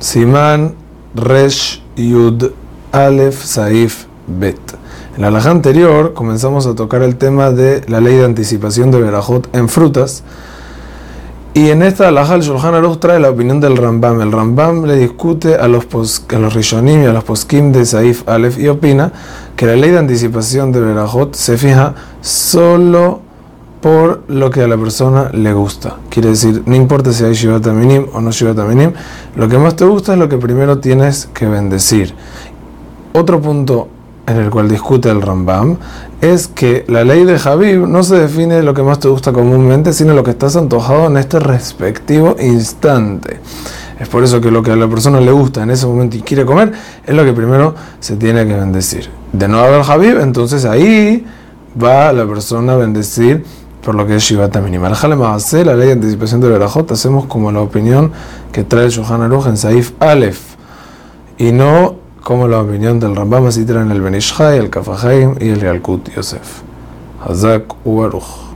Simán Resh Yud Alef Saif Bet. En la alhaja anterior comenzamos a tocar el tema de la ley de anticipación de Berajot en frutas. Y en esta alhaja el Shulchan Aruch trae la opinión del Rambam. El Rambam le discute a los, los Rishonim y a los poskim de Saif Alef y opina que la ley de anticipación de Berajot se fija solo por lo que a la persona le gusta. Quiere decir, no importa si hay Shivat Minim o no Shivat Minim, lo que más te gusta es lo que primero tienes que bendecir. Otro punto en el cual discute el Rambam es que la ley de Habib no se define lo que más te gusta comúnmente, sino lo que estás antojado en este respectivo instante. Es por eso que lo que a la persona le gusta en ese momento y quiere comer es lo que primero se tiene que bendecir. De no haber Habib, entonces ahí va la persona a bendecir por lo que es Shivata mínima. El la ley de anticipación de Berajot, hacemos como la opinión que trae el en Saif Aleph, y no como la opinión del Rambam, así traen el Benishai, el Kafahaim y el Yalkut Yosef. Hazak Ubaruch.